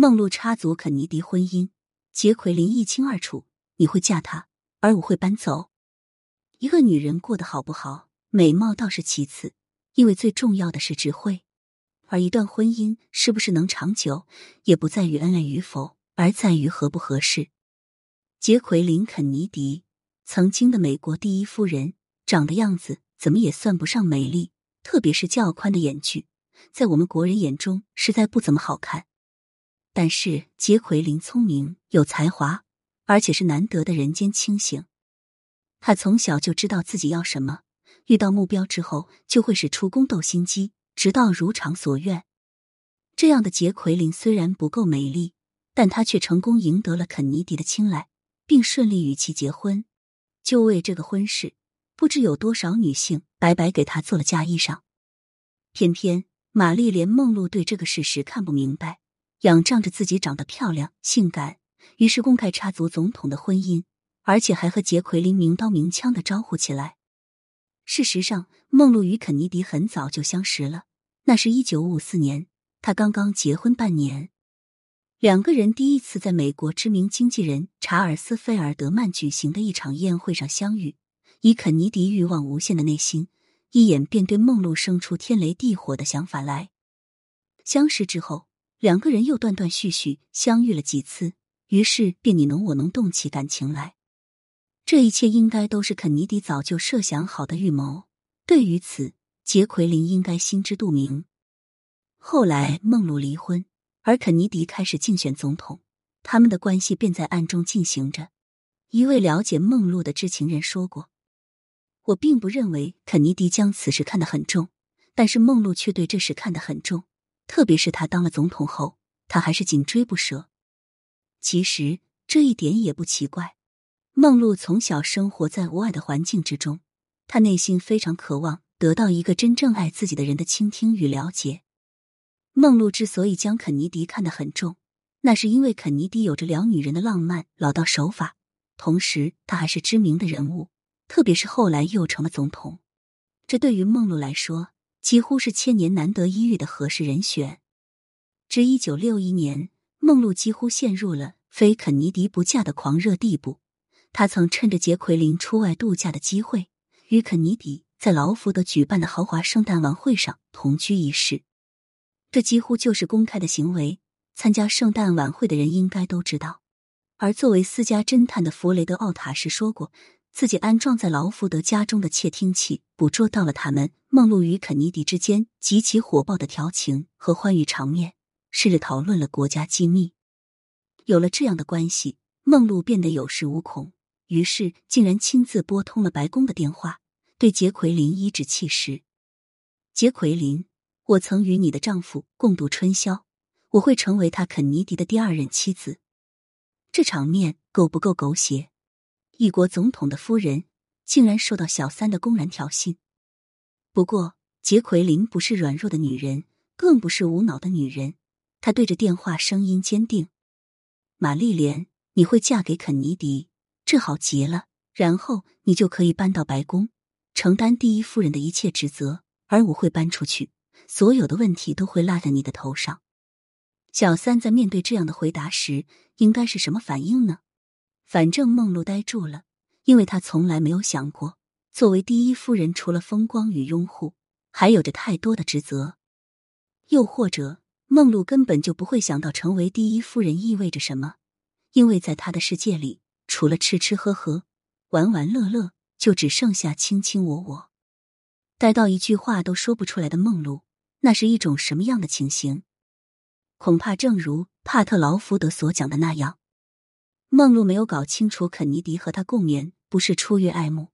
梦露插足肯尼迪婚姻，杰奎琳一清二楚。你会嫁他，而我会搬走。一个女人过得好不好，美貌倒是其次，因为最重要的是智慧。而一段婚姻是不是能长久，也不在于恩爱与否，而在于合不合适。杰奎琳·肯尼迪，曾经的美国第一夫人，长的样子怎么也算不上美丽，特别是较宽的眼距，在我们国人眼中实在不怎么好看。但是杰奎琳聪明有才华，而且是难得的人间清醒。她从小就知道自己要什么，遇到目标之后就会使出宫斗心机。直到如偿所愿，这样的杰奎琳虽然不够美丽，但她却成功赢得了肯尼迪的青睐，并顺利与其结婚。就为这个婚事，不知有多少女性白白给他做了嫁衣裳。偏偏玛丽莲·梦露对这个事实看不明白，仰仗着自己长得漂亮、性感，于是公开插足总统的婚姻，而且还和杰奎琳明刀明枪的招呼起来。事实上，梦露与肯尼迪很早就相识了。那是一九五四年，他刚刚结婚半年，两个人第一次在美国知名经纪人查尔斯·费尔德曼举行的一场宴会上相遇。以肯尼迪欲望无限的内心，一眼便对梦露生出天雷地火的想法来。相识之后，两个人又断断续续相遇了几次，于是便你侬我侬，动起感情来。这一切应该都是肯尼迪早就设想好的预谋。对于此，杰奎琳应该心知肚明。后来，梦露离婚，而肯尼迪开始竞选总统，他们的关系便在暗中进行着。一位了解梦露的知情人说过：“我并不认为肯尼迪将此事看得很重，但是梦露却对这事看得很重。特别是他当了总统后，他还是紧追不舍。其实这一点也不奇怪。梦露从小生活在无爱的环境之中，他内心非常渴望。”得到一个真正爱自己的人的倾听与了解。梦露之所以将肯尼迪看得很重，那是因为肯尼迪有着撩女人的浪漫老道手法，同时他还是知名的人物，特别是后来又成了总统，这对于梦露来说几乎是千年难得一遇的合适人选。至一九六一年，梦露几乎陷入了非肯尼迪不嫁的狂热地步。他曾趁着杰奎琳出外度假的机会，与肯尼迪。在劳福德举办的豪华圣诞晚会上同居一室，这几乎就是公开的行为。参加圣诞晚会的人应该都知道。而作为私家侦探的弗雷德·奥塔什说过，自己安装在劳福德家中的窃听器捕捉到了他们梦露与肯尼迪之间极其火爆的调情和欢愉场面，甚至讨论了国家机密。有了这样的关系，梦露变得有恃无恐，于是竟然亲自拨通了白宫的电话。对杰奎琳颐指气使，杰奎琳，我曾与你的丈夫共度春宵，我会成为他肯尼迪的第二任妻子。这场面够不够狗血？一国总统的夫人竟然受到小三的公然挑衅。不过，杰奎琳不是软弱的女人，更不是无脑的女人。她对着电话声音坚定：“玛丽莲，你会嫁给肯尼迪，这好极了。然后你就可以搬到白宫。”承担第一夫人的一切职责，而我会搬出去，所有的问题都会落在你的头上。小三在面对这样的回答时，应该是什么反应呢？反正梦露呆住了，因为她从来没有想过，作为第一夫人，除了风光与拥护，还有着太多的职责。又或者，梦露根本就不会想到成为第一夫人意味着什么，因为在她的世界里，除了吃吃喝喝、玩玩乐乐。就只剩下卿卿我我，待到一句话都说不出来的梦露，那是一种什么样的情形？恐怕正如帕特劳福德所讲的那样，梦露没有搞清楚肯尼迪和他共眠不是出于爱慕，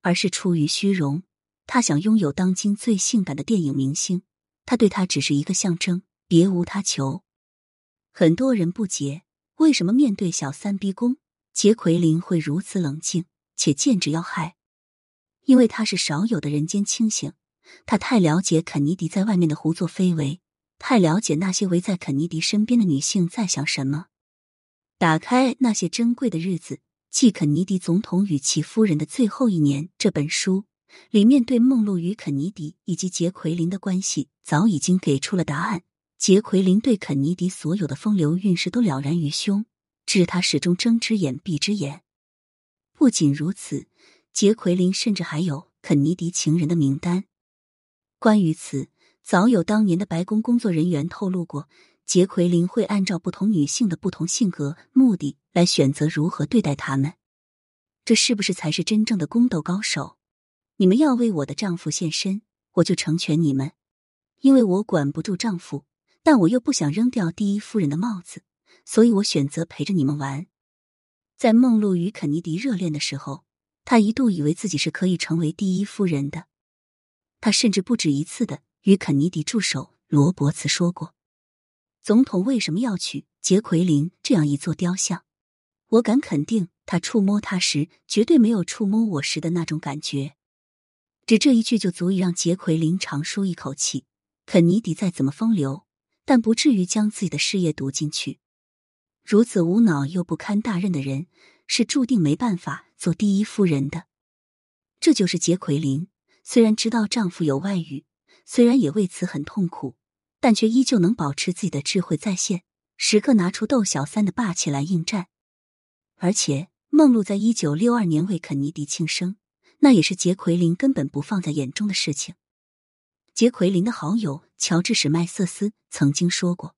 而是出于虚荣。他想拥有当今最性感的电影明星，他对他只是一个象征，别无他求。很多人不解，为什么面对小三逼宫，杰奎琳会如此冷静？且剑指要害，因为他是少有的人间清醒。他太了解肯尼迪在外面的胡作非为，太了解那些围在肯尼迪身边的女性在想什么。打开那些珍贵的日子，即肯尼迪总统与其夫人的最后一年这本书，里面对梦露与肯尼迪以及杰奎琳的关系早已经给出了答案。杰奎琳对肯尼迪所有的风流韵事都了然于胸，致他始终睁只眼闭只眼。不仅如此，杰奎琳甚至还有肯尼迪情人的名单。关于此，早有当年的白宫工作人员透露过，杰奎琳会按照不同女性的不同性格、目的来选择如何对待他们。这是不是才是真正的宫斗高手？你们要为我的丈夫献身，我就成全你们，因为我管不住丈夫。但我又不想扔掉第一夫人的帽子，所以我选择陪着你们玩。在梦露与肯尼迪热恋的时候，他一度以为自己是可以成为第一夫人的。他甚至不止一次的与肯尼迪助手罗伯茨说过：“总统为什么要娶杰奎琳这样一座雕像？我敢肯定，他触摸她时绝对没有触摸我时的那种感觉。”只这一句就足以让杰奎琳长舒一口气。肯尼迪再怎么风流。但不至于将自己的事业赌进去。如此无脑又不堪大任的人，是注定没办法做第一夫人的。这就是杰奎琳。虽然知道丈夫有外遇，虽然也为此很痛苦，但却依旧能保持自己的智慧在线，时刻拿出斗小三的霸气来应战。而且，梦露在一九六二年为肯尼迪庆生，那也是杰奎琳根本不放在眼中的事情。杰奎琳的好友乔治史麦瑟斯曾经说过：“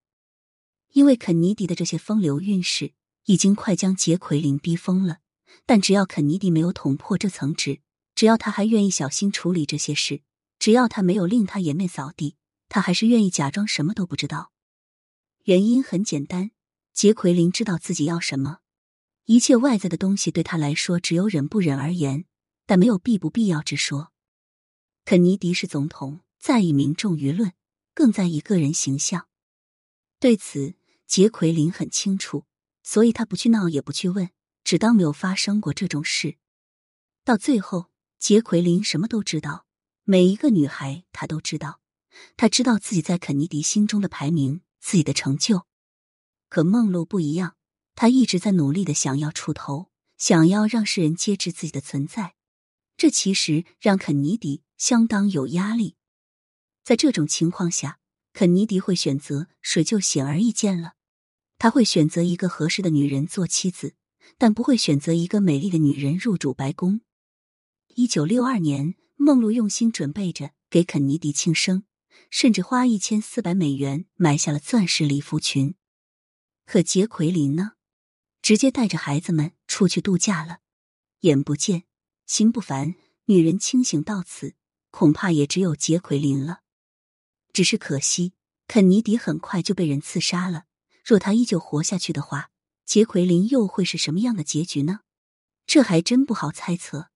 因为肯尼迪的这些风流韵事已经快将杰奎琳逼疯了，但只要肯尼迪没有捅破这层纸，只要他还愿意小心处理这些事，只要他没有令他颜面扫地，他还是愿意假装什么都不知道。原因很简单，杰奎琳知道自己要什么，一切外在的东西对他来说只有忍不忍而言，但没有必不必要之说。肯尼迪是总统。”在意民众舆论，更在意个人形象。对此，杰奎琳很清楚，所以他不去闹，也不去问，只当没有发生过这种事。到最后，杰奎琳什么都知道，每一个女孩她都知道，他知道自己在肯尼迪心中的排名，自己的成就。可梦露不一样，她一直在努力的想要出头，想要让世人皆知自己的存在。这其实让肯尼迪相当有压力。在这种情况下，肯尼迪会选择谁就显而易见了。他会选择一个合适的女人做妻子，但不会选择一个美丽的女人入主白宫。一九六二年，梦露用心准备着给肯尼迪庆生，甚至花一千四百美元买下了钻石礼服裙。可杰奎琳呢？直接带着孩子们出去度假了。眼不见心不烦，女人清醒到此，恐怕也只有杰奎琳了。只是可惜，肯尼迪很快就被人刺杀了。若他依旧活下去的话，杰奎琳又会是什么样的结局呢？这还真不好猜测。